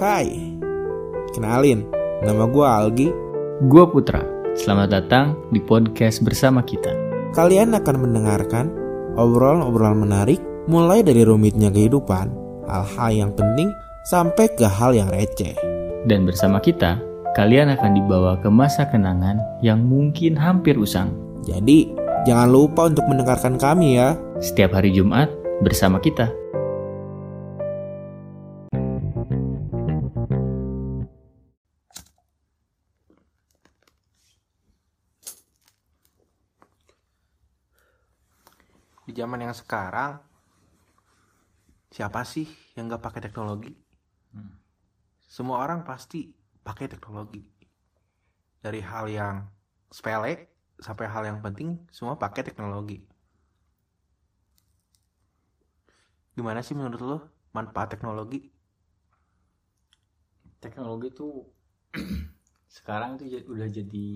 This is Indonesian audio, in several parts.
Hai, kenalin, nama gue Algi. Gue Putra. Selamat datang di podcast bersama kita. Kalian akan mendengarkan obrolan-obrolan menarik mulai dari rumitnya kehidupan, hal-hal yang penting, sampai ke hal yang receh. Dan bersama kita, kalian akan dibawa ke masa kenangan yang mungkin hampir usang. Jadi, jangan lupa untuk mendengarkan kami ya. Setiap hari Jumat bersama kita. Zaman yang sekarang, siapa sih yang gak pakai teknologi? Semua orang pasti pakai teknologi. Dari hal yang sepele sampai hal yang penting, semua pakai teknologi. Gimana sih menurut lo manfaat teknologi? Teknologi tuh sekarang tuh udah jadi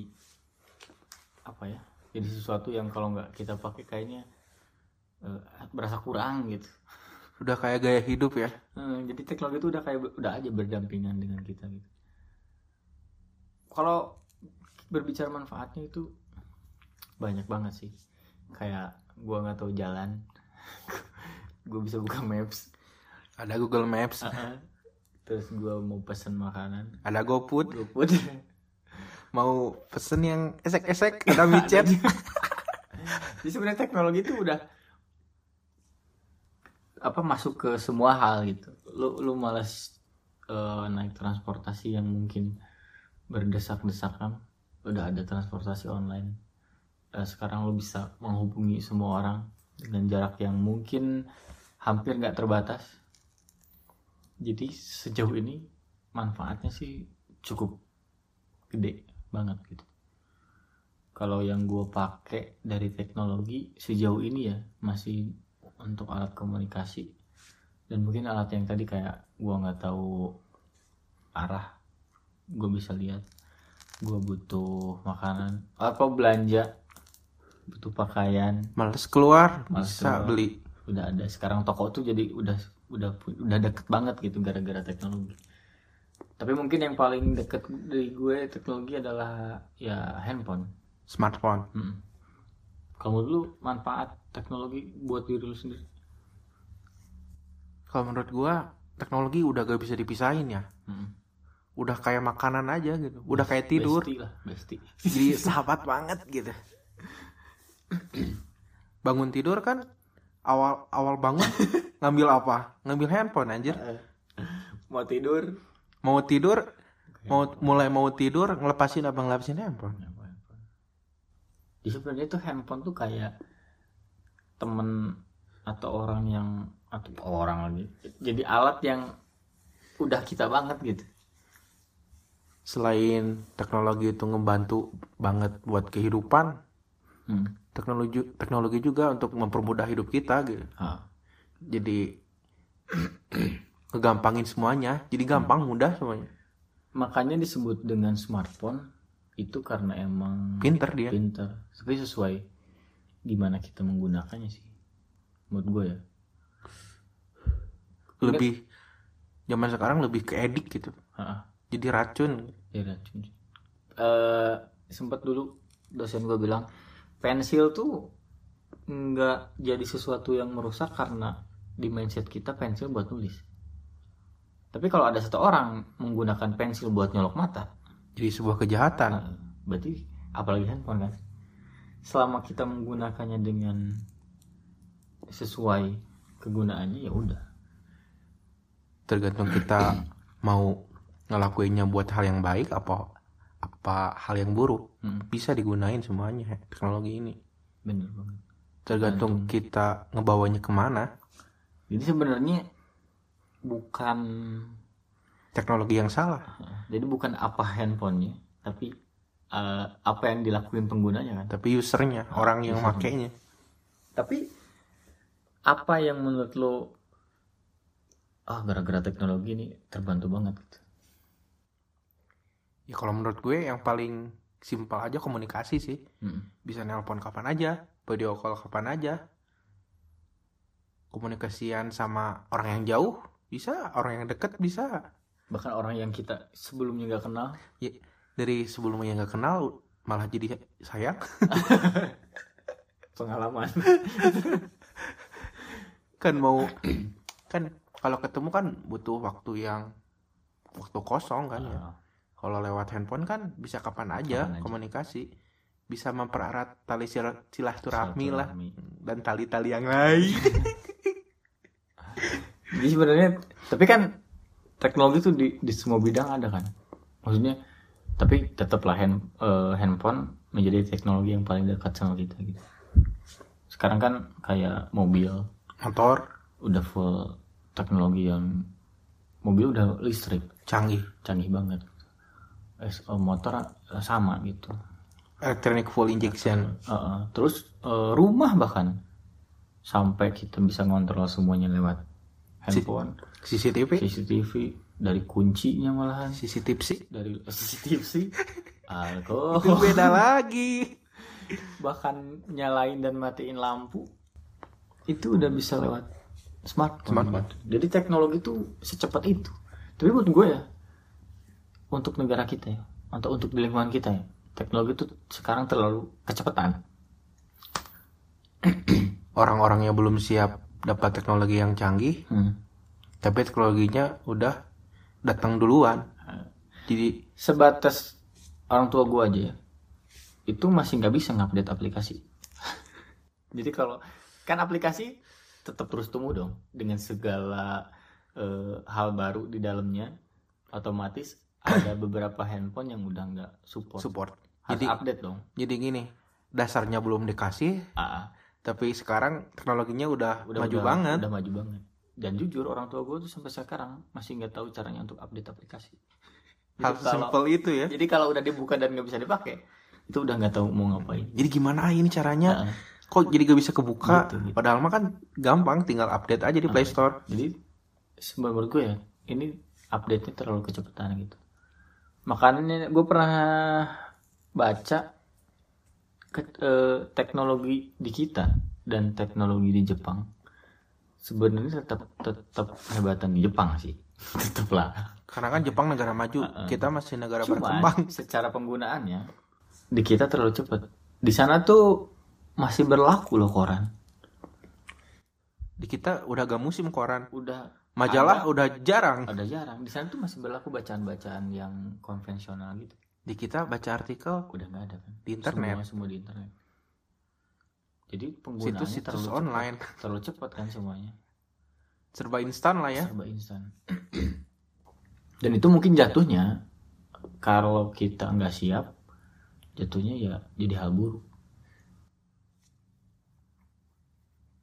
apa ya? Jadi sesuatu yang kalau nggak kita pakai kayaknya berasa kurang gitu. Udah kayak gaya hidup ya? Eh, jadi teknologi itu udah kayak udah aja berdampingan dengan kita gitu. Kalau berbicara manfaatnya itu banyak banget sih. Kayak gua nggak tahu jalan, gue bisa buka maps. Ada Google Maps, Terus gua mau pesen makanan, ada GoFood, put. mau pesen yang esek-esek, ada micet. Jadi sebenarnya teknologi itu udah apa masuk ke semua hal gitu. Lu lu malas eh, naik transportasi yang mungkin berdesak-desakan, udah ada transportasi online. Eh, sekarang lu bisa menghubungi semua orang dengan jarak yang mungkin hampir nggak terbatas. Jadi sejauh ini manfaatnya sih cukup gede banget gitu kalau yang gue pakai dari teknologi sejauh ini ya masih untuk alat komunikasi dan mungkin alat yang tadi kayak gue nggak tahu arah gue bisa lihat gue butuh makanan atau belanja butuh pakaian Males keluar, Males bisa keluar. beli. udah ada sekarang toko tuh jadi udah udah udah deket banget gitu gara-gara teknologi tapi mungkin yang paling deket dari gue teknologi adalah ya handphone Smartphone. Mm. Kalau menurut lu manfaat teknologi buat diri lu sendiri? Kalau menurut gua, teknologi udah gak bisa dipisahin ya. Mm. Udah kayak makanan aja gitu. Udah kayak tidur. Besti lah, besti. Jadi sahabat banget gitu. Bangun tidur kan awal awal bangun ngambil apa? Ngambil handphone anjir. Mau tidur? Mau tidur, mau mulai mau tidur ngelepasin apa ngelepasin handphone. Jadi sebenarnya tuh handphone tuh kayak temen atau orang yang atau orang lagi. Jadi alat yang udah kita banget gitu. Selain teknologi itu ngebantu banget buat kehidupan, Hmm. teknologi teknologi juga untuk mempermudah hidup kita gitu. Ah. Jadi ngegampangin semuanya, jadi gampang mudah semuanya. Makanya disebut dengan smartphone itu karena emang Pinter dia. pinter tapi sesuai gimana kita menggunakannya sih menurut gue ya Lebih zaman sekarang lebih ke edik gitu. Ha-ha. Jadi racun. ya racun. Eh, sempat dulu dosen gue bilang pensil tuh nggak jadi sesuatu yang merusak karena di mindset kita pensil buat nulis tapi kalau ada satu orang menggunakan pensil buat nyolok mata Jadi sebuah kejahatan. Nah, berarti apalagi handphone kan selama kita menggunakannya dengan sesuai kegunaannya ya udah Tergantung kita mau ngelakuinnya buat hal yang baik apa apa hal yang buruk. Hmm, Bisa digunain semuanya teknologi ini. bener banget Tergantung kita ngebawanya ke mana. jadi sebenarnya bukan Teknologi yang salah. jadi bukan apa handphonenya tapi eh, apa yang dilakuin penggunanya kan Tapi usernya, orang yang usernya. makainya. tapi apa yang menurut lo ah gara-gara teknologi ini terbantu banget gitu Ya kalau menurut gue yang paling simpel aja komunikasi sih. Hmm. Bisa nelpon kapan aja, video call kapan aja. Komunikasian sama orang yang jauh bisa, orang yang deket bisa. bahkan orang yang kita sebelumnya nggak kenal ya, dari sebelumnya nggak kenal malah jadi sayang. Pengalaman. Kan mau kan kalau ketemu kan butuh waktu yang waktu kosong kan ya. Ah, kalau lewat handphone kan bisa kapan aja Kapan aja. komunikasi. Bisa mempererat tali sil- silaturahmi lah. Dan tali-tali yang lain. Jadi sebenarnya tapi kan teknologi itu di, di semua bidang ada kan? Maksudnya tapi tetaplah hand, eh, handphone menjadi teknologi yang paling dekat sama kita gitu. Sekarang kan kayak mobil. Motor. Udah full teknologi yang mobil udah listrik. Canggih. Canggih banget. Eh, eh, motor eh, sama gitu. Electronic full injection. Eh, eh, terus eh, rumah bahkan. Sampai kita bisa ngontrol semuanya lewat handphone. CCTV CCTV dari kuncinya malahan. CCTV sih dari CCTV sih itu alkohol. Beda lagi. Bahkan nyalain dan matiin lampu. Itu udah bisa lewat smartphone, Smartphone. jadi teknologi itu secepat itu. Tapi buat gue ya untuk negara kita ya atau untuk di lingkungan kita ya teknologi itu sekarang terlalu kecepatan. Orang-orangnya belum siap dapat teknologi yang canggih Hmm. tapi teknologinya udah datang duluan. Jadi sebatas orang tua gue aja ya itu masih nggak bisa ngupdate aplikasi. Jadi kalau kan aplikasi tetap terus tumbuh dong dengan segala eh, hal baru di dalamnya otomatis ada beberapa handphone yang udah nggak support. Support. Harus jadi update dong. jadi gini dasarnya belum dikasih Ah, tapi sekarang teknologinya udah, udah maju udah- banget. udah maju banget dan jujur orang tua gue tuh sampai sekarang masih nggak tahu caranya untuk update aplikasi. Hal kalau- simpel itu ya. Jadi kalau udah dibuka dan nggak bisa dipakai itu udah nggak taau mau ngapain. Jadi gimana ini caranya? Ah. kok jadi gak bisa kebuka? Gitu, gitu. padahal mah kan gampang tinggal update aja di Play Store. Jadi sebenarnya menurut gue ya ini update nya terlalu kecepatan gitu. Makanya gue pernah baca ke- eh, teknologi di kita dan teknologi di Jepang sebenarnya tetap tetap hebatan di Jepang sih. Tetap lah karena kan Jepang negara maju kita masih negara berkembang. cuman secara penggunaannya di kita terlalu cepat. Di sana tuh masih berlaku loh koran. Di kita udah gak musim koran. Udah majalah udah jarang. Ada jarang. Di sana tuh masih berlaku bacaan-bacaan yang konvensional gitu. Di kita baca artikel udah nggak ada kan? Di internet. semua, semua di internet jadi penggunaannya situs-situs terlalu cepat. online. Terlalu cepat kan semuanya. Serba instan lah ya. Serba instan. Dan itu mungkin jatuhnya kalau kita nggak siap jatuhnya ya jadi hal buruk.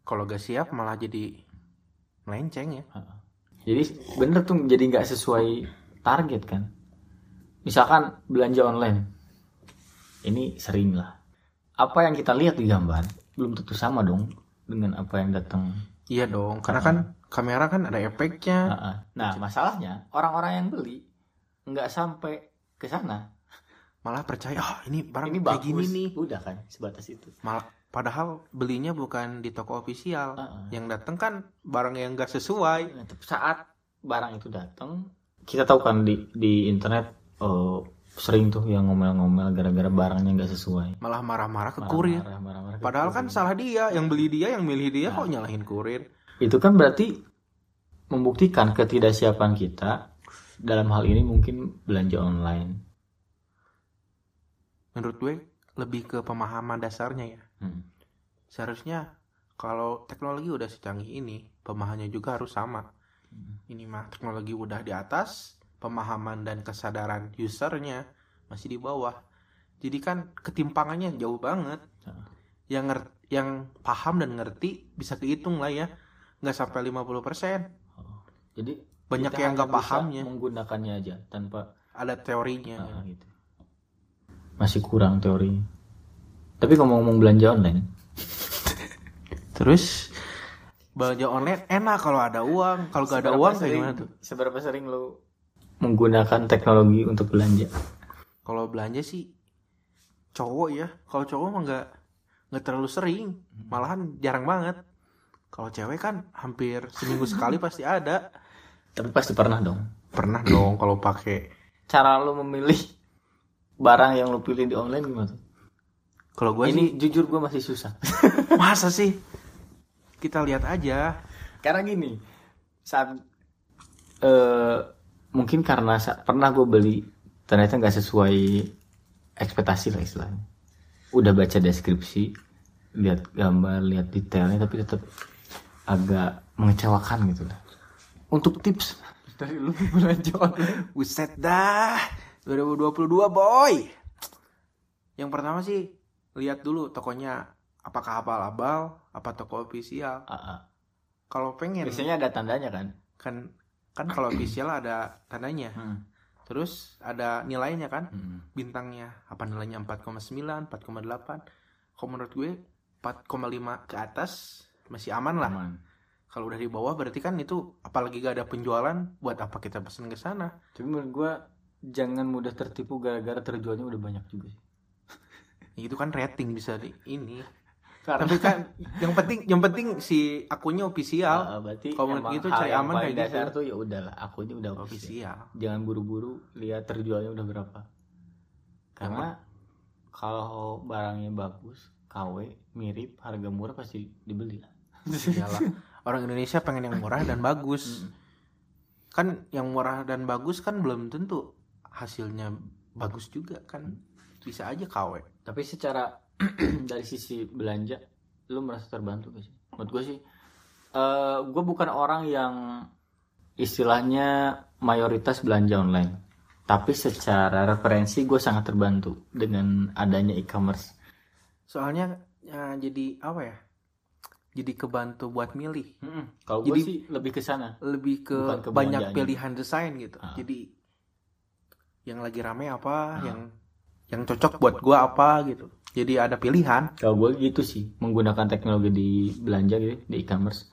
Kalau gak siap malah jadi melenceng ya. Jadi bener tuh jadi nggak sesuai target kan. Misalkan belanja online. Ini sering lah. Apa yang kita lihat di gambar belum tentu sama dong dengan apa yang datang. Iya dong karena kan kamera kan ada efeknya. Heeh. nah masalahnya orang-orang yang beli nggak sampai ke sana. Malah percaya oh ini barang ini kayak bagus. gini nih. Udah kan sebatas itu. Malah padahal belinya bukan di toko ofisial. Heeh. yang datang kan barang yang gak sesuai. Nah, saat barang itu datang kita tahu kan di di internet eh, sering tuh yang ngomel-ngomel gara-gara barangnya nggak sesuai malah marah-marah ke kurir Marah-marah, marah-marah ke padahal kan kurir. salah dia yang beli dia yang milih dia Nah. kok nyalahin kurir itu kan berarti membuktikan ketidaksiapan kita dalam hal ini mungkin belanja online menurut gue lebih ke pemahaman dasarnya ya Hmm. seharusnya kalau teknologi udah secanggih ini pemahamannya juga harus sama Hmm. ini mah teknologi udah di atas pemahaman dan kesadaran usernya masih di bawah. Jadi kan ketimpangannya jauh banget. Heeh. yang nger- yang paham dan ngerti bisa kehitung lah ya. Nggak sampai 50% jadi banyak yang nggak pahamnya. menggunakannya aja tanpa ada teorinya. Ah, gitu. masih kurang teorinya tapi ngomong-ngomong belanja online. Terus belanja online enak kalau ada uang. Kalau gak ada seberapa uang kayak gimana tuh? seberapa sering lu menggunakan teknologi untuk belanja? Kalau belanja sih cowok ya. Kalau cowok mah nggak nggak terlalu sering. Malahan jarang banget. Kalau cewek kan hampir seminggu sekali pasti ada. Tapi pasti pernah dong. Pernah dong kalau pakai. Cara lu memilih barang yang lu pilih di online gimana? Kalau gue ini jujur gue masih susah. Masa sih? Kita lihat aja. Karena gini saat eh mungkin karena pernah gue beli ternyata nggak sesuai ekspektasi lah istilahnya. Udah baca deskripsi lihat gambar lihat detailnya tapi tetap agak mengecewakan gitu lah. Untuk tips. Dari lu belanja online Buset dah. 2022 boy. Yang pertama sih Lihat dulu tokonya. Apakah abal-abal Apa toko official. Ah, ah. Kalau pengen biasanya ada tandanya kan? Kan kan? Kalau official ada tandanya. Hmm. Terus ada nilainya kan? Hmm. Bintangnya Apa nilainya? 4,9 4,8 Kalau menurut gue 4,5 ke atas Masih aman lah. Aman. Kalau udah di bawah berarti kan itu Apalagi gak ada penjualan Buat apa kita pesen ke sana? Tapi menurut gue jangan mudah tertipu gara-gara terjualnya udah banyak juga sih. Itu kan rating bisa di ini karena tapi kan yang penting yang penting si akunnya official. Ah, berarti Kalau gitu cari aman kayak gitu. dasar tuh ya udahlah akunnya udah official. official. Jangan buru-buru lihat terjualnya udah berapa. Karena kalau barangnya bagus KW mirip harga murah pasti dibeli iyalah. Orang Indonesia pengen yang murah dan bagus. Kan yang murah dan bagus kan belum tentu hasilnya bagus juga kan. Bisa aja KW tapi secara dari sisi belanja lu merasa terbantu gak sih? Menurut gue sih eh gue bukan orang yang istilahnya mayoritas belanja online. Tapi secara referensi gue sangat terbantu dengan adanya e-commerce. Soalnya ya, jadi apa ya? Jadi kebantu buat milih. Kalau gue sih lebih ke sana. lebih ke ke banyak pilihan desain gitu. Ah. jadi yang lagi rame apa Ah. yang yang cocok buat gua apa gitu jadi ada pilihan Kalau gue gitu sih menggunakan teknologi di belanja gitu di e-commerce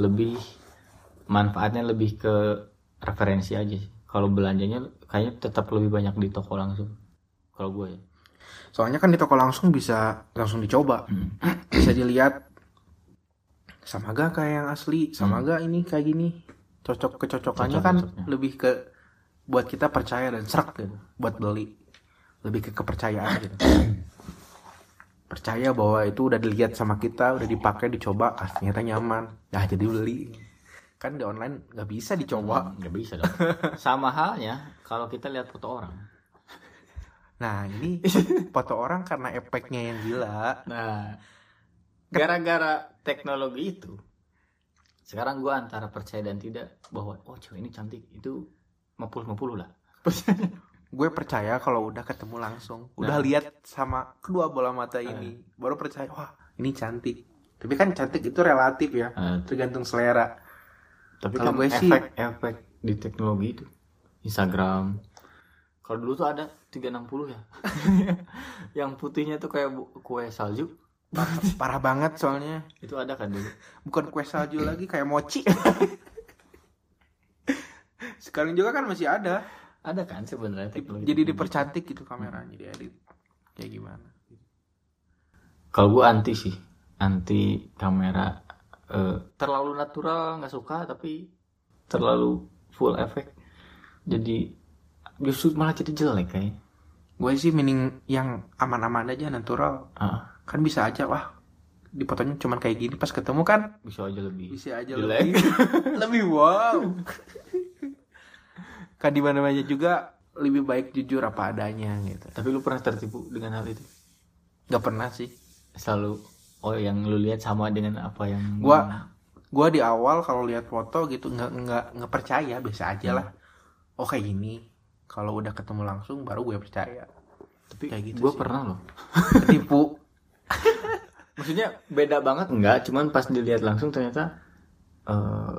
lebih manfaatnya lebih ke referensi aja sih. Kalau belanjanya kayaknya tetap lebih banyak di toko langsung. Kalau gue ya. soalnya kan di toko langsung bisa langsung dicoba Hmm. bisa dilihat sama gak kayak yang asli sama Hmm. gak ini kayak gini cocok kecocokannya kan Cocok-cocoknya. lebih ke buat kita percaya dan serak gitu buat beli lebih ke kepercayaan gitu percaya bahwa itu udah dilihat sama kita udah dipakai dicoba ah ternyata nyaman nah jadi beli kan di online nggak bisa dicoba nggak bisa dong. Sama halnya kalau kita lihat foto orang. nah ini foto orang karena efeknya yang gila Nah, gara-gara teknologi itu, sekarang gue antara percaya dan tidak bahwa oh cewek ini cantik itu 50-50 lah. gue percaya kalau udah ketemu langsung udah Nah. lihat sama kedua bola mata ini baru percaya wah ini cantik tapi kan cantik itu relatif ya Eh, tergantung selera Tapi Kalau kan gue sih- efek-efek di teknologi itu Instagram. Kalau dulu tuh ada 360 ya. yang putihnya tuh kayak kue salju. parah, parah banget soalnya Itu ada kan dulu. bukan kue salju lagi kayak mochi sekarang juga kan masih ada Ada kan sebenarnya teknologi. jadi dipercantik gitu kameranya diedit kayak gimana Kalau gue anti sih. Anti kamera eh, terlalu natural nggak suka tapi terlalu full efek. Jadi justru malah jadi jelek kayak. gue sih mending yang aman-aman aja natural Ah, kan bisa aja wah di fotonya cuman kayak gini pas ketemu kan bisa aja lebih. bisa aja Jelek. lebih lebih wow kan di mana mana juga lebih baik jujur apa adanya gitu. Tapi lu pernah tertipu dengan hal itu? nggak pernah sih. Selalu oh yang lu lihat sama dengan apa yang gua gua di awal kalau lihat foto gitu nggak nggak nggak percaya biasa aja lah. Oh kayak gini. Kalau udah ketemu langsung baru gue percaya. Tapi kayak gitu gue sih. pernah loh. Ketipu. Maksudnya beda banget enggak. Cuman pas dilihat langsung ternyata eh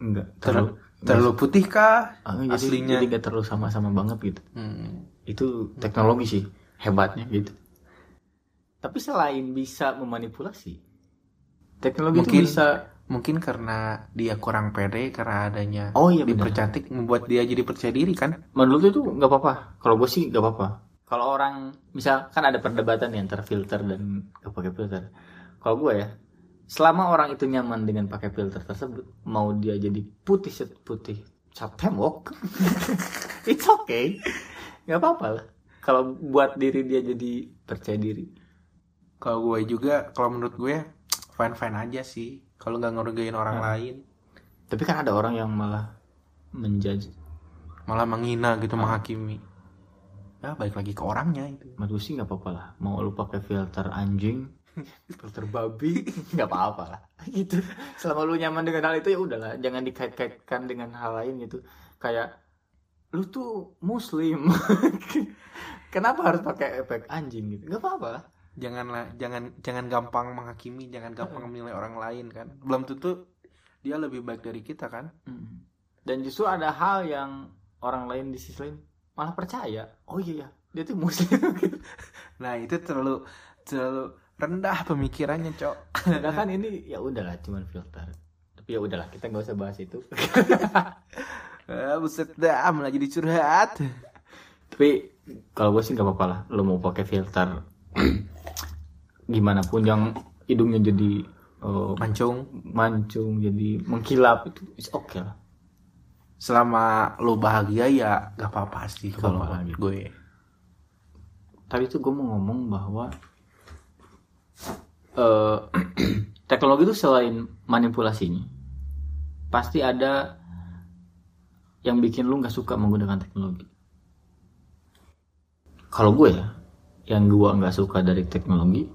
enggak. Terlalu terlalu putih kah Ah, jadi, aslinya. jadi gak terlalu sama-sama banget gitu. Hmm. itu teknologi sih hebatnya gitu. Tapi selain bisa memanipulasi teknologi Mungkin- itu bisa mungkin karena dia kurang pede karena adanya oh iya dipercantik membuat dia jadi percaya diri kan? Menurut itu nggak apa-apa. Kalau gue sih nggak apa-apa. Kalau orang misal kan ada perdebatan nih antara filter dan gak pakai filter. Kalau gue ya selama orang itu nyaman dengan pakai filter tersebut mau dia jadi putih set- putih cat tembok it's okay. Nggak apa-apa lah. Kalau buat diri dia jadi percaya diri. Kalau gue juga kalau menurut gue fine fine aja sih. Kalau nggak ngerugiin orang Hmm. lain. Tapi kan ada orang yang malah menjudge. Malah menghina gitu Hmm. menghakimi. Ya balik lagi ke orangnya itu. Menurut gue sih nggak apa-apa lah. Mau lu pakai filter anjing filter babi. Nggak apa-apa lah. Gitu. Selama lu nyaman dengan hal itu ya udahlah jangan dikait-kaitkan dengan hal lain gitu. Kayak lu tuh muslim. Kenapa harus pakai efek anjing gitu? Nggak apa-apa lah. Janganlah jangan jangan gampang menghakimi jangan gampang menilai orang lain kan? Belum tentu dia lebih baik dari kita kan? Dan justru ada hal yang orang lain di sisi lain malah percaya. Oh iya ya dia tuh muslim. Nah itu terlalu terlalu rendah pemikirannya cok. Sedangkan ini ya udahlah cuman filter. Tapi ya udahlah kita nggak usah bahas itu. Ah, buset dah malah jadi curhat. Tapi kalau gue sih nggak apa-apa lah lo mau pakai filter gimana pun yang hidungnya jadi eh, mancung. mancung jadi mengkilap itu is oke lah. Selama lu bahagia ya gak apa-apa sih kalau menurut gitu. gue. tadi tuh gue mau ngomong bahwa eh teknologi itu selain manipulasinya pasti ada yang bikin lu nggak suka menggunakan teknologi. Kalau gue ya yang gue nggak suka dari teknologi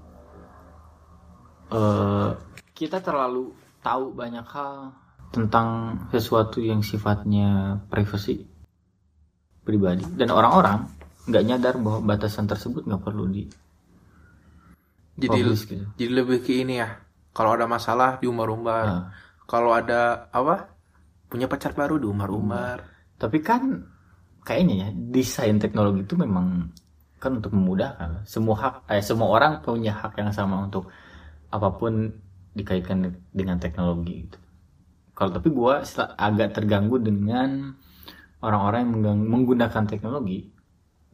eh kita terlalu tahu banyak hal tentang sesuatu yang sifatnya privasi pribadi dan orang-orang nggak nyadar bahwa batasan tersebut nggak perlu di jadi publish gitu. jadi lebih ke ini ya. Kalau ada masalah diumbar-umbar. Nah, kalau ada apa punya pacar baru diumbar-umbar. Tapi kan kayaknya ya desain teknologi itu memang kan untuk memudahkan. Semua hak eh, semua orang punya hak yang sama untuk apa pun dikaitkan dengan teknologi gitu. Kalau tapi gua sel- agak terganggu dengan orang-orang yang menggunakan teknologi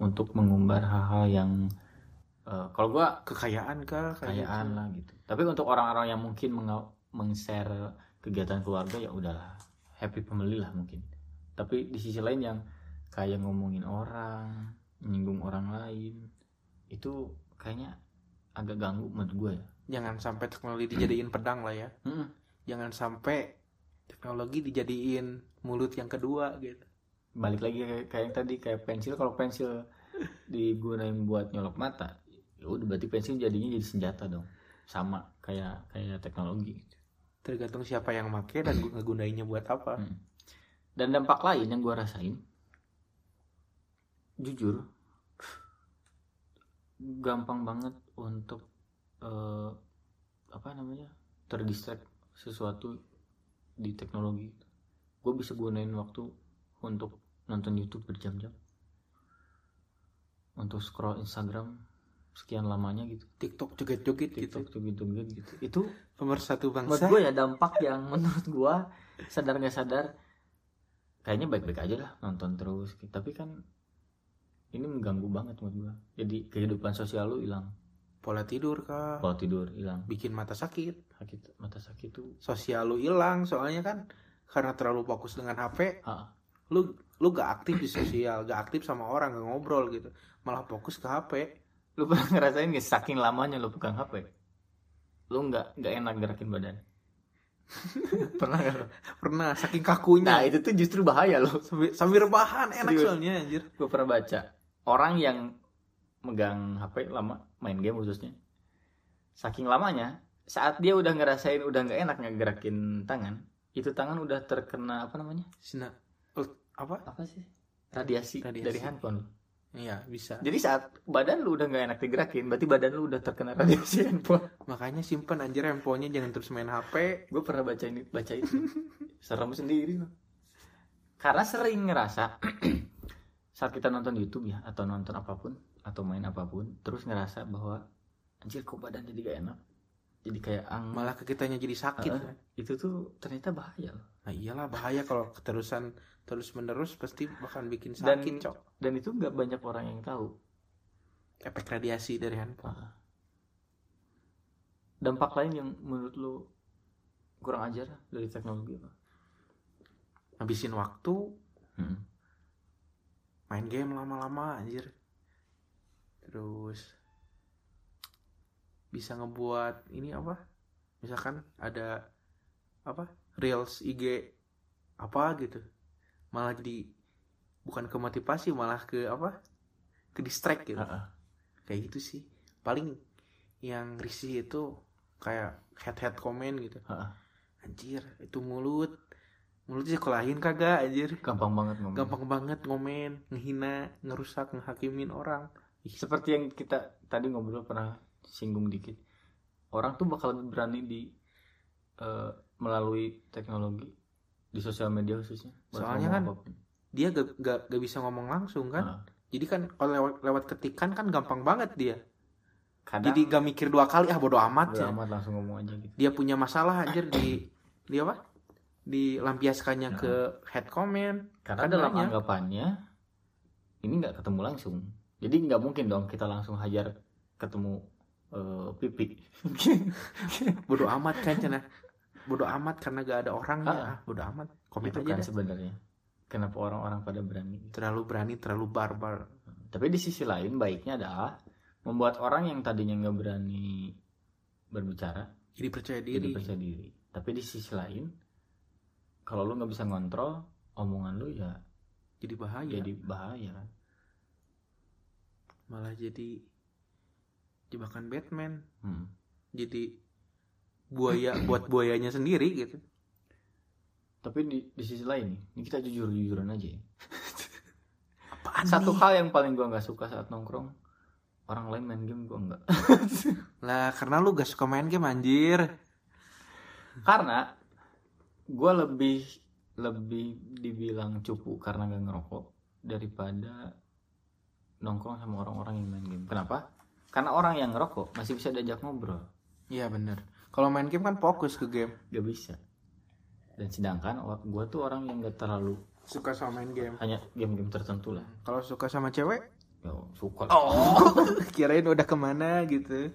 untuk mengumbar hal-hal yang eh, kalau gua kekayaan kah kekayaan lah gitu. Tapi untuk orang-orang yang mungkin meng-share kegiatan keluarga ya udahlah happy family lah mungkin. Tapi di sisi lain yang kayak ngomongin orang, menyinggung orang lain itu kayaknya agak ganggu menurut gue ya. jangan sampai teknologi dijadiin pedang lah ya Mm-mm. jangan sampai teknologi dijadiin mulut yang kedua gitu Balik lagi kayak, kayak yang tadi kayak pensil kalau pensil digunain buat nyolok mata, ya udah berarti pensil jadinya jadi senjata dong. Sama kayak kayak teknologi. tergantung siapa yang make dan gu- ngegunainnya buat apa Hmm. Dan dampak lain yang gue rasain, jujur, gampang banget untuk eh, apa namanya terdistract sesuatu di teknologi. Gue bisa gunain waktu untuk nonton YouTube berjam-jam, untuk scroll Instagram sekian lamanya gitu, TikTok joget-joget gitu. TikTok gitu gitu. Itu pemersatu menurut bangsa gue ya dampak yang menurut gue sadar nggak sadar kayaknya baik-baik aja lah nonton terus tapi kan ini mengganggu banget menurut gue jadi kehidupan sosial lu hilang. Pola tidur kah? Pola tidur hilang. Bikin mata sakit. Sakit mata sakit tuh. Sosial lu hilang soalnya kan karena terlalu fokus dengan HP ah, lu lu gak aktif di sosial gak aktif sama orang gak ngobrol gitu. Malah fokus ke HP lu pernah ngerasain nggak saking lamanya lu pegang HP lu nggak nggak enak gerakin badan? Pernah lu? pernah saking nah kakunya itu tuh justru bahaya loh sambil, sambil rebahan enak Serius. soalnya anjir. Gue pernah baca orang yang megang HP lama main game khususnya saking lamanya saat dia udah ngerasain udah nggak enak ngegerakin tangan itu tangan udah terkena apa namanya? Sina oh, apa? Apa sih? Radiasi, Radiasi. dari handphone iya. Bisa. Jadi saat badan lu udah nggak enak digerakin berarti badan lu udah terkena radiasi handphone. Makanya simpen anjir handphonenya jangan terus main HP gue pernah baca ini baca itu. Serem sendiri loh. karena sering ngerasa saat kita nonton YouTube ya atau nonton apa pun atau main apa pun terus ngerasa bahwa anjir kok badan jadi gak enak jadi kayak ang malah ke kitanya jadi sakit Heeh. itu tuh ternyata bahaya loh nah iyalah bahaya kalau keterusan terus menerus pasti bakal bikin Dan- sakit cok dan itu nggak banyak orang yang tahu efek radiasi dari handphone Heeh. dampak lain yang menurut lu kurang ajar dari teknologi apa? ngabisin waktu Hmm. main game lama-lama anjir terus bisa ngebuat ini apa? Misalkan ada apa? Reels IG apa gitu. Malah jadi bukan ke motivasi malah ke apa? Ke distract gitu. Ah. kayak gitu sih. Paling yang risih itu kayak head head komen gitu. Ah. anjir itu mulut. Mulut sekolahin kagak anjir? Gampang banget ngomong gampang banget ngomen ngehina ngerusak ngehakimin orang. Seperti yang kita tadi ngobrol pernah singgung dikit. Orang tuh bakal berani di eh, melalui teknologi di sosial media khususnya. Soalnya kan apa pun. dia gak, gak, gak bisa ngomong langsung kan? Ah. jadi kan kalau lewat, lewat ketikan kan gampang banget dia. Kadang jadi gak mikir dua kali ah bodo amat bodo ya. amat langsung ngomong aja gitu. Dia punya masalah anjir di di apa? Dilampiaskannya ke head comment. Karena Kan dalam anggapannya ini nggak ketemu langsung. Jadi nggak mungkin dong kita langsung hajar ketemu eh, pipi. Bodo amat kan cina? Bodo amat karena gak ada orangnya. Ah. ah, bodo amat. Komen itu aja kan sebenarnya. Kenapa orang-orang pada berani? Terlalu berani terlalu barbar. Tapi di sisi lain baiknya adalah membuat orang yang tadinya nggak berani berbicara jadi percaya jadi diri. percaya diri. Tapi di sisi lain, kalau lu nggak bisa ngontrol omongan lu ya jadi bahaya. jadi bahaya. Malah jadi jebakan Batman Hmm. jadi buaya buat buayanya sendiri gitu Tapi di, di sisi lain nih, ini kita jujur jujuran aja. ya. apaan Satu nih? hal yang paling gua nggak suka saat nongkrong, orang lain main game gua nggak. lah karena lu gak suka main game anjir Karena gua lebih lebih dibilang cupu karena nggak ngerokok daripada nongkrong sama orang-orang yang main game. Kenapa? Karena orang yang ngerokok masih bisa diajak ngobrol, iya bener. Kalau main game kan fokus ke game. Gak bisa. Dan sedangkan gua tuh orang yang gak terlalu suka sama main game. Hanya game-game tertentu lah. kalau suka sama cewek? Ya, suka. oh. Kirain udah ke mana gitu.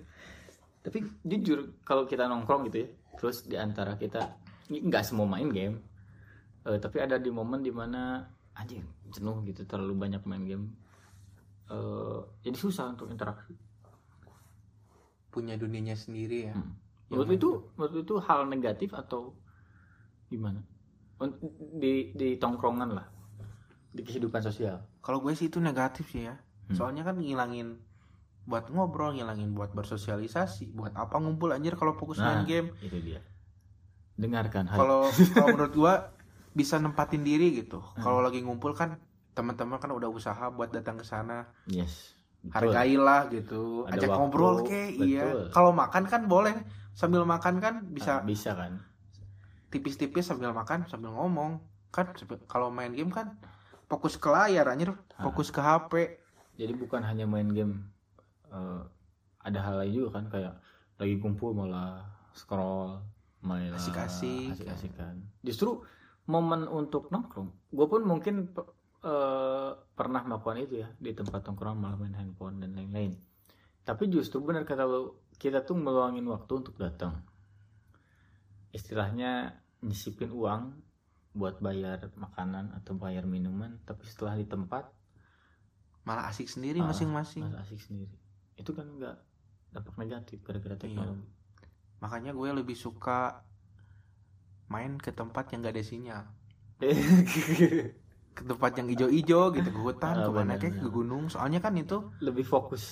Tapi jujur kalau kita nongkrong gitu ya, terus di antara kita nggak semua main game, eh, tapi ada di momen di mana anjing jenuh gitu terlalu banyak main game, Eh, jadi susah untuk interaksi. Punya dunianya sendiri ya Hmm. Ya, Menurut itu, menurut itu hal negatif atau gimana? Di di tongkrongan lah, di kehidupan sosial. kalau gue sih itu negatif sih ya Hmm. soalnya kan ngilangin buat ngobrol ngilangin buat bersosialisasi buat apa ngumpul anjir kalau fokus Nah. main game Itu dia. Dengarkan hal. kalau kalau menurut gua bisa nempatin diri gitu Hmm. kalau lagi ngumpul kan teman-teman kan udah usaha buat datang ke sana Yes. Betul. hargailah gitu. Ada ajak waktu, ngobrol kek iya. Kalau makan kan boleh. Sambil makan kan bisa. Ah, bisa kan? tipis-tipis sambil makan sambil ngomong. Kan kalau main game kan fokus ke layar anjir. Ah. fokus ke HP Jadi bukan hanya main game, eh, ada hal lain juga kan? Kayak lagi kumpul malah scroll, main Asik-asik. asik-asikan. Justru momen untuk nongkrong, gue pun mungkin eh, pernah melakukan itu ya di tempat nongkrong malah main handphone dan lain-lain. Tapi justru benar kata lo, kita tuh meluangin waktu untuk datang. Istilahnya nyisipin uang buat bayar makanan atau bayar minuman, tapi setelah di tempat malah asik sendiri Ah, masing-masing. Mas asik sendiri. Itu kan enggak dampak negatif gara-gara teknologi. Makanya gue lebih suka main ke tempat yang gak ada sinyal ke tempat yang ijo-ijo gitu ke hutan Ah, ke mana benar, kayak ke gunung. Soalnya kan itu lebih fokus.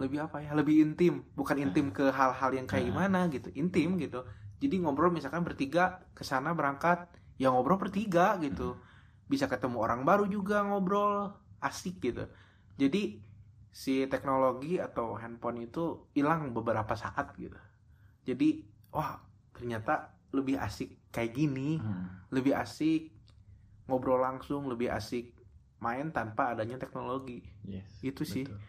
lebih apa ya lebih intim. Bukan intim ke hal-hal yang kayak Ah. gimana gitu intim gitu. Jadi ngobrol misalkan bertiga ke sana berangkat ya ngobrol bertiga gitu. Bisa ketemu orang baru juga ngobrol asik gitu. Jadi si teknologi atau handphone itu hilang beberapa saat gitu. Jadi wah ternyata lebih asik kayak gini Hmm, lebih asik ngobrol langsung lebih asik main tanpa adanya teknologi. Yes Itu sih. betul.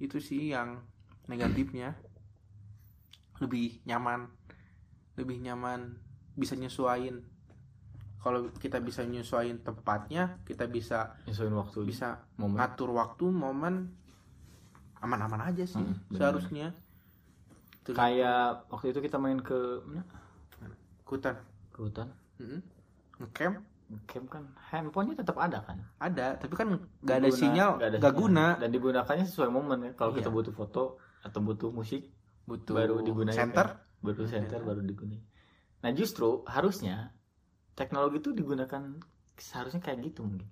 itu sih yang negatifnya. Lebih nyaman. Lebih nyaman bisa nyesuain kalau kita bisa nyesuain tempatnya kita bisa nyesuaiin waktu bisa momen. ngatur waktu momen aman-aman aja sih Hmm, seharusnya. Tuh, kayak waktu itu kita main ke mana? hutan. Ke hutan. Mm-mm. ngecamp game kan handphonenya tetap ada kan? Ada tapi kan nggak ada sinyal nggak guna. Dan digunakannya sesuai momen ya. Kalau Iya. kita butuh foto atau butuh musik butuh baru digunakan center baru center Iya. baru digunakan nah justru harusnya teknologi itu digunakan seharusnya kayak gitu mungkin.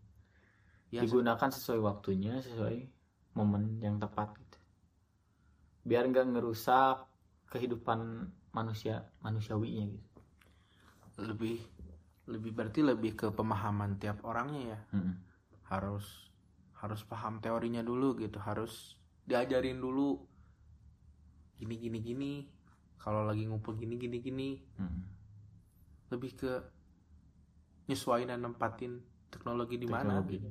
Ya digunakan sesuai waktunya sesuai momen yang tepat gitu. biar nggak ngerusak kehidupan manusia manusiawinya gitu. Lebih lebih berarti lebih ke pemahaman tiap orangnya ya? Mm-mm. harus harus paham teorinya dulu gitu. Harus diajarin dulu gini gini gini. Kalau lagi ngumpul gini gini gini. Mm-mm. lebih ke nyesuaiin dan nempatin teknologi di mana gitu.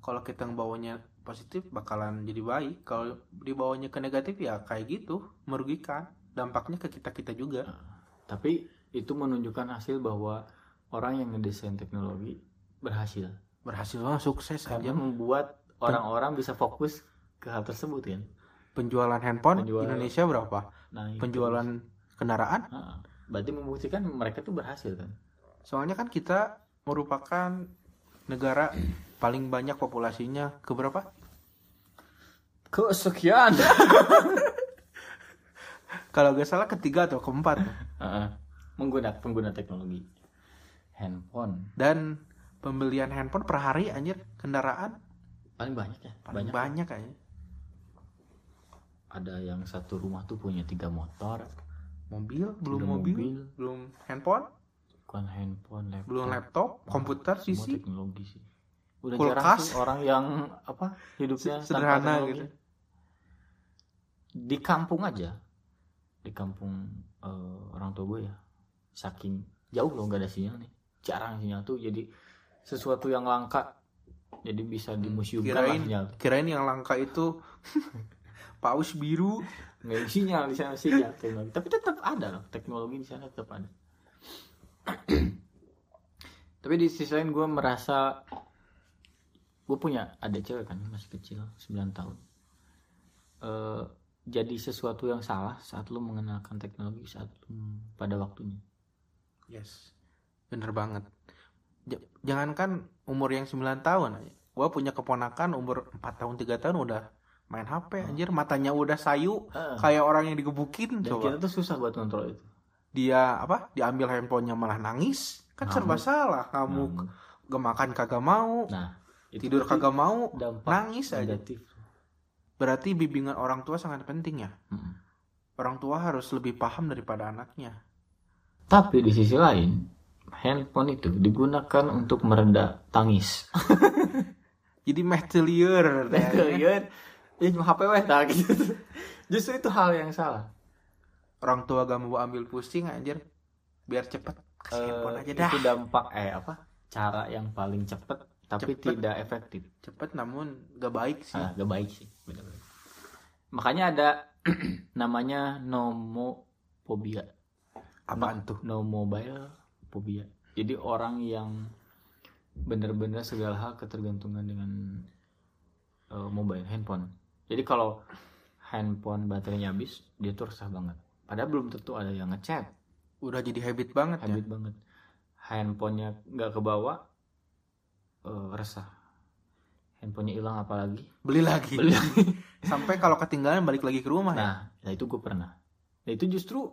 kalau kita ngebawanya positif bakalan jadi baik. Kalau dibawanya ke negatif ya kayak gitu. Merugikan. Dampaknya ke kita kita juga tapi itu menunjukkan hasil bahwa orang yang ngedesain teknologi berhasil. Berhasil banget sukses karena aja membuat orang-orang bisa fokus ke hal tersebut kan penjualan handphone Penjual- Indonesia berapa? Nah itu. penjualan kendaraan? Ah, berarti membuktikan mereka tuh berhasil kan? Soalnya kan kita merupakan negara paling banyak populasinya. Ke berapa? Kesekian. Kalau gak salah ketiga atau keempat. Menggunakan pengguna teknologi handphone. Dan pembelian handphone per hari anjir kendaraan? Paling banyak ya paling banyak. banyak kayaknya. Ada yang satu rumah tuh punya tiga motor. Mobil? Belum mobil, mobil. belum handphone? Bukan handphone laptop. Belum laptop komputer sisi teknologi sih. Udah Kulkas. jarang tuh orang yang apa hidupnya sederhana gitu. di kampung aja. Di kampung eh, orang tua gue ya. Saking jauh loh nggak ada sinyal nih jarang sinyal tuh jadi sesuatu yang langka. Jadi bisa dimuseumkan lah kirain sinyal kirain yang langka itu paus biru. Nggak ada sinyal di sana sinyal teknologi. Tapi tetap ada loh teknologi di sana tetap ada. Tapi di sisi lain gue merasa gue punya adik cewek kan masih kecil 9 tahun. Eh, jadi sesuatu yang salah saat lu mengenalkan teknologi saat lu pada waktunya. Yes bener banget. J- jangankan umur yang 9 tahun aja. Gua punya keponakan umur 4 tahun 3 tahun udah main HP anjir. Matanya udah sayu Eh, kayak orang yang digebukin dan coba. kita tuh susah buat kontrol itu. Dia apa diambil handphonenya malah nangis. Kan serba Ngamuk. salah ngamuk. Nah, gak makan kagak mau. Nah itu tidur kagak mau nangis aja. negatif. Berarti bimbingan orang tua sangat penting ya? Mm. orang tua harus lebih paham daripada anaknya. Tapi di sisi lain, handphone itu digunakan untuk mereda tangis. jadi metelier Iya, ya cuma HP weh gitu. Justru itu hal yang salah. orang tua gak mau ambil pusing anjir biar cepet kasih Eh, handphone aja dah Itu dampak eh apa? Cara yang paling cepet tapi Cepet. tidak efektif. cepet namun gak baik sih Ah, gak baik sih. benar-benar. Makanya ada namanya nomophobia. apaan tuh no mobile phobia. Jadi orang yang benar-benar segala hal ketergantungan dengan eh, mobile handphone. Jadi kalau handphone baterainya habis, dia tuh resah banget. Padahal belum tentu ada yang ngechat, udah jadi habit banget ya habit banget. Handphonenya nggak kebawa, eh, resah. Handphonenya hilang apalagi. beli lagi Beli lagi. sampai kalau ketinggalan balik lagi ke rumah ya Nah, nah itu gue pernah. Nah itu justru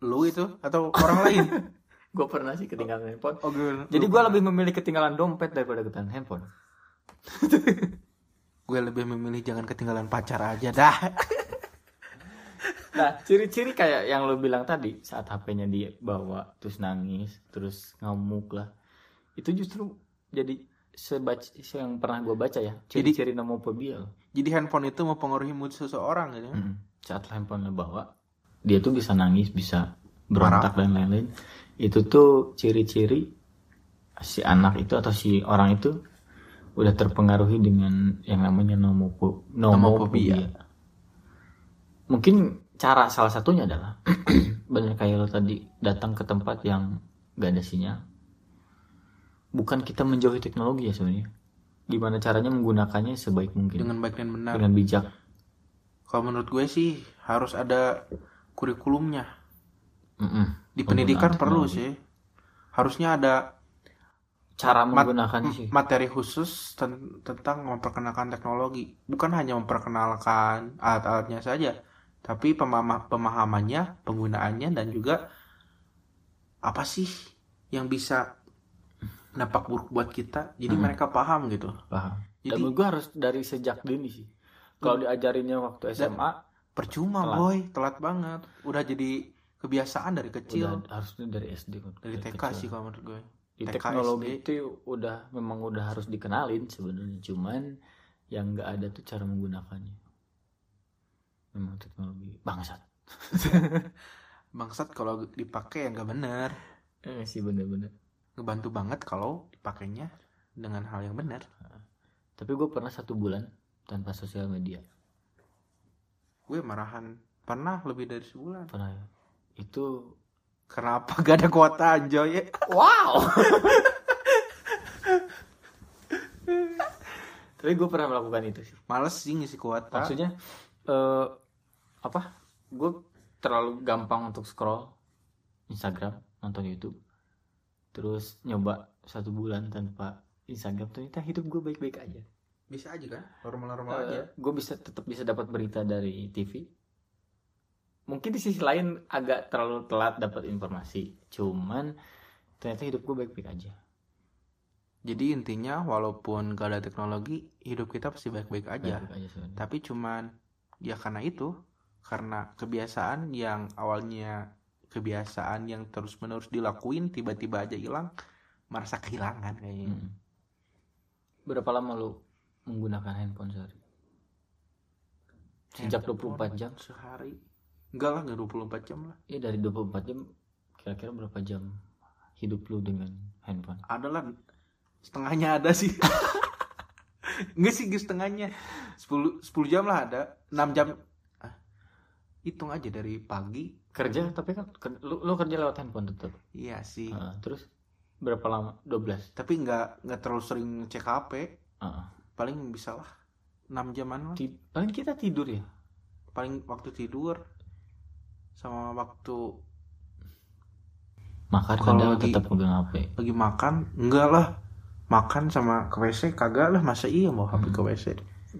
lu itu atau orang lain gue pernah sih ketinggalan handphone. oh gue Jadi gue lebih memilih ketinggalan dompet daripada ketinggalan handphone. gue lebih memilih jangan ketinggalan pacar aja dah Nah, ciri-ciri kayak yang lo bilang tadi saat HP-nya dibawa terus nangis, terus ngamuk lah. Itu justru jadi sebaca yang pernah gue baca ya. Ciri-ciri nomophobia. loh. jadi handphone itu mempengaruhi mood seseorang gitu Mm-mm. Saat handphone lo bawa, dia tuh bisa nangis, bisa berontak dan lain-lain. Itu tuh ciri-ciri si anak itu atau si orang itu udah terpengaruhi dengan yang namanya nomopho- nomophobia. Mungkin cara salah satunya adalah benar kayak lo tadi datang ke tempat yang gak ada sinyal. Bukan kita menjauhi teknologi ya sebenarnya. Gimana caranya menggunakannya sebaik mungkin dengan baik dan benar dengan bijak. kalau menurut gue sih harus ada kurikulumnya Mm-mm. Di pendidikan perlu teknologi. sih. Harusnya ada cara mat- menggunakan m- sih. materi khusus ten- tentang memperkenalkan teknologi. Bukan hanya memperkenalkan alat-alatnya saja tapi pemama- pemahamannya penggunaannya dan juga apa sih yang bisa dampak buruk buat kita jadi Hmm. mereka paham gitu. Paham. Jadi dan gue harus dari sejak dini sih. Kalau diajarinnya waktu SMA percuma Telat. boy. Telat banget. Udah jadi kebiasaan dari kecil. Udah harusnya dari SD kan dari TK kecil. sih kalau menurut gue. Di TK, teknologi SD. itu udah memang udah harus dikenalin sebenarnya. Cuman yang nggak ada tuh cara menggunakannya. Memang teknologi bangsat. Bangsat kalau dipakai yang nggak bener. Eh sih bener-bener. Ngebantu banget kalau dipakainya dengan hal yang benar tapi gue pernah satu bulan tanpa sosial media. Gue marahan. Pernah lebih dari sebulan. Pernah ya? Itu kenapa gak ada kuota aja ya wow. Tapi gue pernah melakukan itu sih. Males sih ngisi kuota. Maksudnya eh apa? Gue terlalu gampang untuk scroll Instagram nonton YouTube. Terus nyoba satu bulan tanpa Instagram. Ternyata hidup gue baik-baik aja. Bisa aja kan? Normal-normal aja. gue bisa tetap bisa dapat berita dari TV mungkin di sisi lain agak terlalu telat dapat informasi. Cuman ternyata hidup gue baik-baik aja. Jadi intinya walaupun gak ada teknologi hidup kita pasti baik-baik aja. Baik-baik aja sebenarnya. tapi cuman ya karena itu karena kebiasaan yang awalnya kebiasaan yang terus menerus dilakuin tiba-tiba aja hilang merasa kehilangan kayaknya. Mm. berapa lama lu menggunakan handphone sehari? Sejak Handphone 24 jam? sehari enggak lah enggak 24 jam lah. Ya dari 24 jam kira-kira berapa jam hidup lu dengan handphone? Adalah setengahnya ada sih. Enggak sih setengahnya. 10 10 jam lah ada. 6 jam. Ah, hitung aja dari pagi kerja tapi kan lu, lu kerja lewat handphone tetap iya sih. Heeh, terus berapa lama? 12 tapi nggak nggak terlalu sering cek HP Heeh. paling bisa lah 6 jaman lah. Paling kita tidur ya? Paling waktu tidur sama waktu. Makan Kalau lagi- tetap pegang HP lagi makan enggak lah. Makan sama ke WC kagak lah. Masa iya mau HP Hmm. ke WC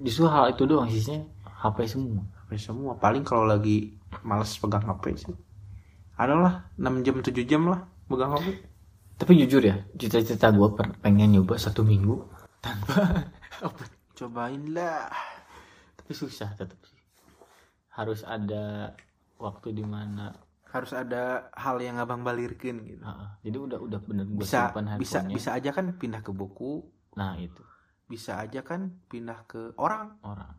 justru hal itu doang sisanya HP semua. HP semua. Paling kalau lagi males pegang HP sih. Adalah 6 jam 7 jam lah pegang HP tapi jujur ya cita-cita gue pengen nyoba satu minggu tanpa apa cobain lah. Tapi susah tetap sih. Harus ada waktu di mana harus ada hal yang abang balirkin gitu. Heeh. jadi udah udah bener gue bisa simpan bisa handphonenya. bisa aja kan pindah ke buku. Nah itu. Bisa aja kan pindah ke orang. Orang.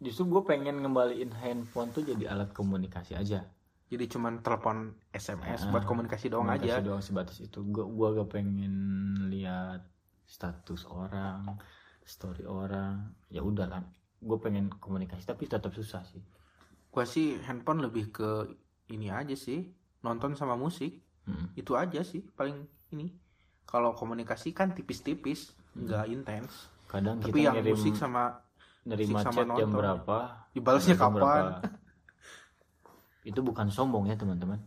Justru gue pengen ngembaliin handphone tuh jadi alat komunikasi aja. Jadi cuman telepon SMS Ah, buat komunikasi doang Komunikasi aja. doang sebatas itu. Gue gua gak pengen lihat status orang story orang. Ya udah lah gue pengen komunikasi tapi tetap susah sih gua sih handphone lebih ke ini aja sih nonton sama musik. Mm. itu aja sih paling ini. Kalau komunikasi kan tipis-tipis nggak intens. Kadang tapi kita yang ngirim musik sama nerima musik sama chat jam nonton. berapa? Dibalasnya jam kapan? Berapa. itu bukan sombong ya teman-teman.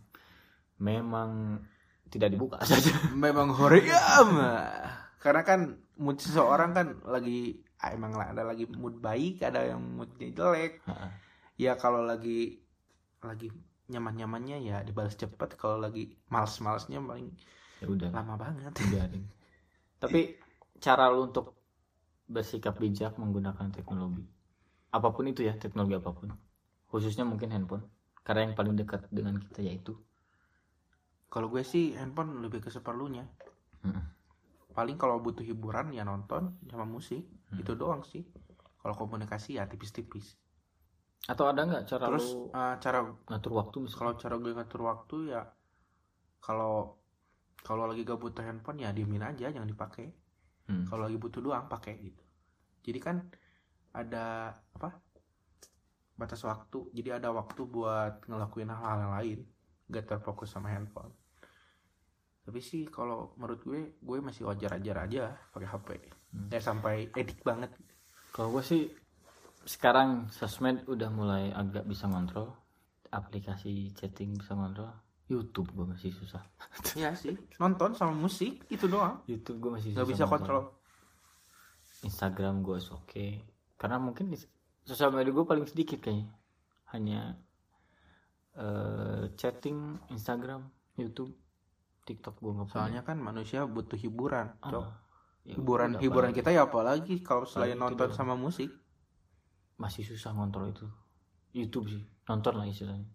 Memang tidak dibuka saja. Memang hoream karena kan mood seseorang kan lagi ah, emang lah, ada lagi mood baik ada yang moodnya jelek. Ya kalau lagi lagi nyaman nyamannya ya dibalas cepet. Kalau lagi males malesnya paling ya udah. lama banget. Biarin tapi cara lu untuk bersikap bijak menggunakan teknologi apa pun itu ya teknologi apa pun khususnya mungkin handphone karena yang paling dekat dengan kita yaitu? Kalau gue sih handphone lebih ke seperlunya. Mm. paling kalau butuh hiburan ya nonton sama musik. Hmm. itu doang sih. Kalau komunikasi ya tipis-tipis atau ada nggak cara terus lu eh, cara ngatur waktu misalnya? kalau cara gue ngatur waktu ya kalau kalau lagi gak butuh handphone ya diemin aja jangan dipakai. Hmm. kalau lagi butuh doang pakai gitu. Jadi kan ada apa batas waktu. Jadi ada waktu buat ngelakuin hal-hal yang lain gak terfokus sama handphone. Tapi sih kalau menurut gue gue masih wajar-wajar aja pakai HP Hmm. ya sampai edik banget. Kalau gue sih sekarang sosmed udah mulai agak bisa ngontrol. Aplikasi chatting bisa ngontrol. YouTube gue masih susah. Iya sih. Nonton sama musik itu doang. YouTube gue masih nggak bisa nonton. kontrol. Instagram gue oke karena mungkin di- sosial media gue paling sedikit kayaknya. Hanya eh, chatting Instagram YouTube TikTok gue nggak soalnya kan manusia butuh hiburan Ah, Cok. ya hiburan hiburan apalagi kita ya apalagi kalau selain Apalagi nonton sama musik masih susah ngontrol itu. YouTube sih. Nonton lah istilahnya.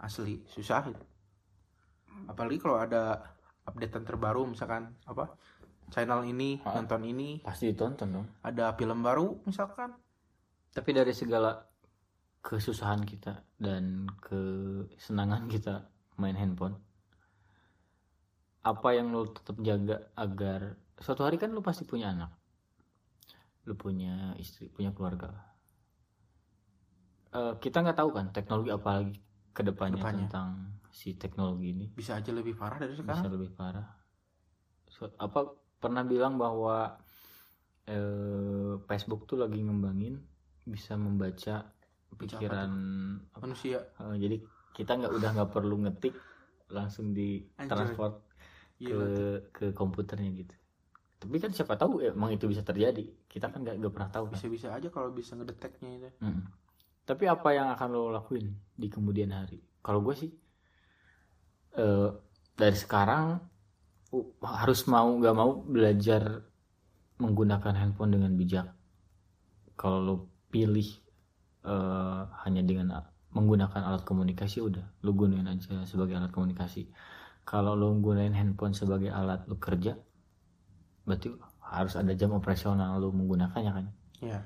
Asli susah itu apalagi kalau ada updatean terbaru misalkan apa channel ini Ah. nonton ini. Pasti ditonton dong. Ada film baru misalkan. Tapi dari segala kesusahan kita dan kesenangan kita main handphone apa yang lo tetap jaga agar suatu hari kan lo pasti punya anak. Lo punya istri punya keluarga Eh, kita nggak tahu kan teknologi apa lagi ke depannya Ke depannya. tentang si teknologi ini. Bisa aja lebih parah dari bisa sekarang. lebih parah. So- apa pernah bilang bahwa eh, Facebook tuh lagi ngembangin bisa membaca pikiran apa, manusia. Eh, jadi kita nggak udah nggak perlu ngetik langsung di transport ke ke komputernya gitu. Tapi kan siapa tahu emang itu bisa terjadi. Kita kan nggak pernah tahu kan. Bisa-bisa aja kalau bisa ngedeteknya itu. Mm. Tapi apa yang akan lo lakuin di kemudian hari? Kalau gue sih eh, dari sekarang uh, harus mau nggak mau belajar menggunakan handphone dengan bijak. Kalau lo pilih eh, hanya dengan menggunakan alat komunikasi udah lo gunain aja sebagai alat komunikasi. Kalau lo gunain handphone sebagai alat lo kerja, berarti harus ada jam operasional lo menggunakannya kan ya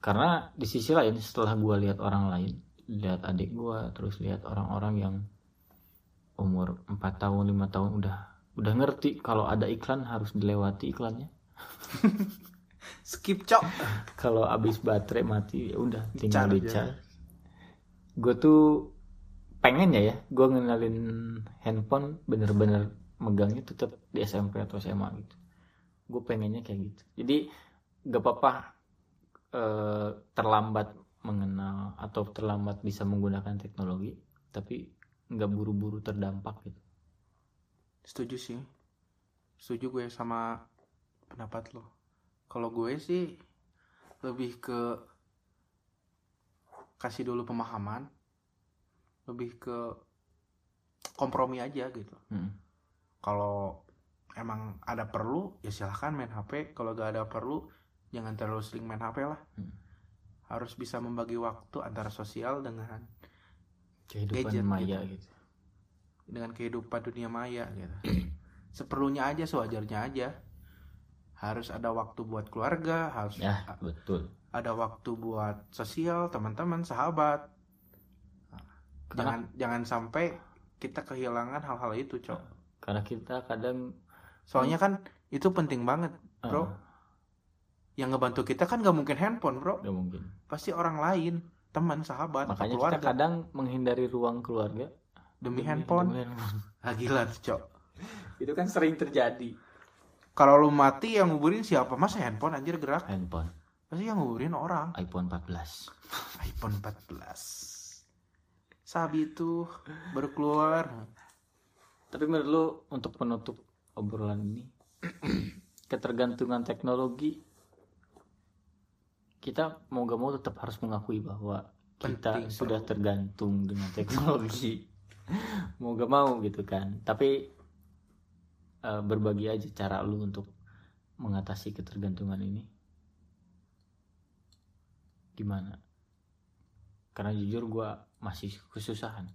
karena di sisi lain setelah gua lihat orang lain lihat adik gua terus lihat orang-orang yang umur 4 tahun lima tahun udah udah ngerti kalau ada iklan harus dilewati iklannya. Skip cok. Kalau habis baterai mati ya udah tinggal Di-charge. Di charge gue tuh pengen ya ya. Gue ngenalin handphone bener-bener megangnya tetap di SMP atau SMA gitu. Gue pengennya kayak gitu. Jadi gak apa-apa eh, terlambat mengenal atau terlambat bisa menggunakan teknologi tapi nggak buru-buru terdampak gitu. Setuju sih. Setuju gue sama pendapat lo. Kalau gue sih lebih ke kasih dulu pemahaman lebih ke kompromi aja gitu. Hmm. kalau emang ada perlu ya silahkan main HP kalau gak ada perlu jangan terlalu sering main HP lah. Hmm. harus bisa membagi waktu antara sosial dengan kehidupan Gadget maya gitu. gitu. Dengan kehidupan dunia maya gitu. Seperlunya aja sewajarnya aja. Harus ada waktu buat keluarga harus ya betul. Ada waktu buat sosial teman-teman sahabat. Jangan jangan sampai kita kehilangan hal-hal itu cok. Karena kita kadang soalnya kan itu penting banget bro. Eh, yang ngebantu kita kan gak mungkin handphone bro. Nggak mungkin. Pasti orang lain teman sahabat makanya keluarga. kita kadang menghindari ruang keluarga. Demi, handphone. demi handphone. ah, gila tuh, cok. Itu kan sering terjadi. Kalau lu mati yang nguburin siapa? Masa handphone anjir gerak? Handphone. Pasti yang nguburin orang. iPhone 14 iPhone 14 Sabi itu baru keluar. Tapi menurut lu untuk penutup obrolan ini ketergantungan teknologi kita mau gak mau tetap harus mengakui bahwa kita Penting, sudah bro. tergantung dengan teknologi. Mau gak mau gitu kan. Tapi eh, berbagi aja cara lu untuk mengatasi ketergantungan ini. Gimana? Karena jujur gua masih kesusahan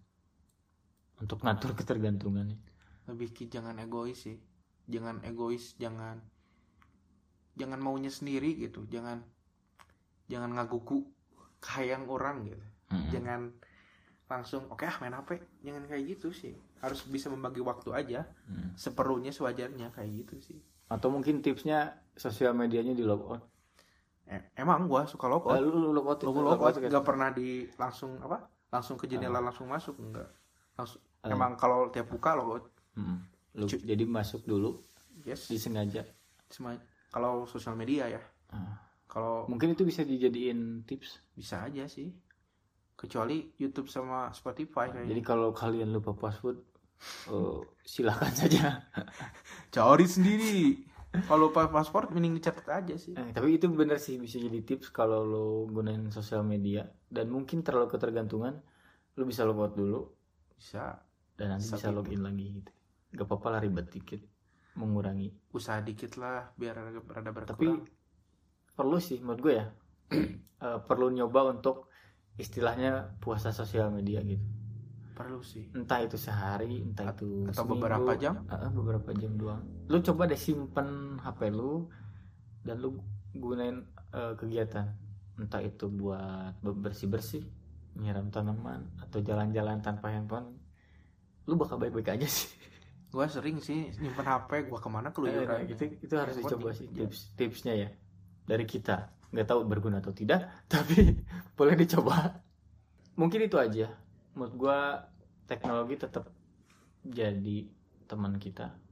untuk ngatur ketergantungannya lebih ke jangan egois sih. Jangan egois jangan jangan maunya sendiri gitu. Jangan jangan ngaguku kayang orang gitu. Mm-mm. jangan langsung oke ah main HP jangan kayak gitu sih. Harus bisa membagi waktu aja. Mm. seperlunya sewajarnya kayak gitu sih. Atau mungkin tipsnya sosial medianya di logout. Eh, emang gua suka logout. Eh, lu, lu logo logout logout itu, nggak pernah di langsung apa? Langsung ke jendela langsung masuk enggak langsung Ah. emang kalau tiap buka logout. Mm. Lu- jadi masuk dulu yes. disengaja. Cuma- kalau sosial media ya. Ah. Kalau mungkin itu bisa dijadiin tips. Bisa aja sih. Kecuali YouTube sama Spotify kayaknya. Jadi kalau kalian lupa password uh, silakan saja. Cari sendiri. Kalau pas paspor mending dicatat aja sih. Eh, tapi itu bener sih bisa jadi tips kalau lo gunain sosial media. Dan mungkin terlalu ketergantungan lo bisa logout dulu. Bisa. Dan nanti bisa Saat itu. login lagi gitu. Gak apa-apa lah ribet dikit mengurangi. Usaha dikit lah biar rada berkurang. tapi perlu sih menurut gue ya. Eh, perlu nyoba untuk istilahnya puasa sosial media gitu. Perlu sih. Entah itu sehari entah itu atau seminggu, beberapa jam? Eh, beberapa jam doang. Lu coba deh simpen HP lu dan lu gunain eh, kegiatan. Entah itu buat bersih bersih nyiram tanaman atau jalan-jalan tanpa handphone. Lu bakal baik-baik aja sih. Gua sering sih nyimpen HP gua ke mana Eh, keluyuran. gitu itu harus dicoba di- sih tips tipsnya ya dari kita. Nggak tahu berguna atau tidak tapi boleh dicoba. Mungkin itu aja. Menurut gua teknologi tetap jadi teman kita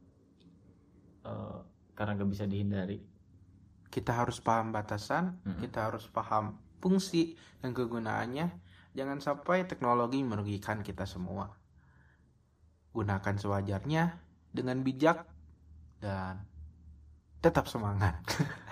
Eh, karena gak bisa dihindari. Kita harus paham batasan Mm-mm. kita harus paham fungsi dan kegunaannya. Jangan sampai teknologi merugikan kita semua. Gunakan sewajarnya dengan bijak dan tetap semangat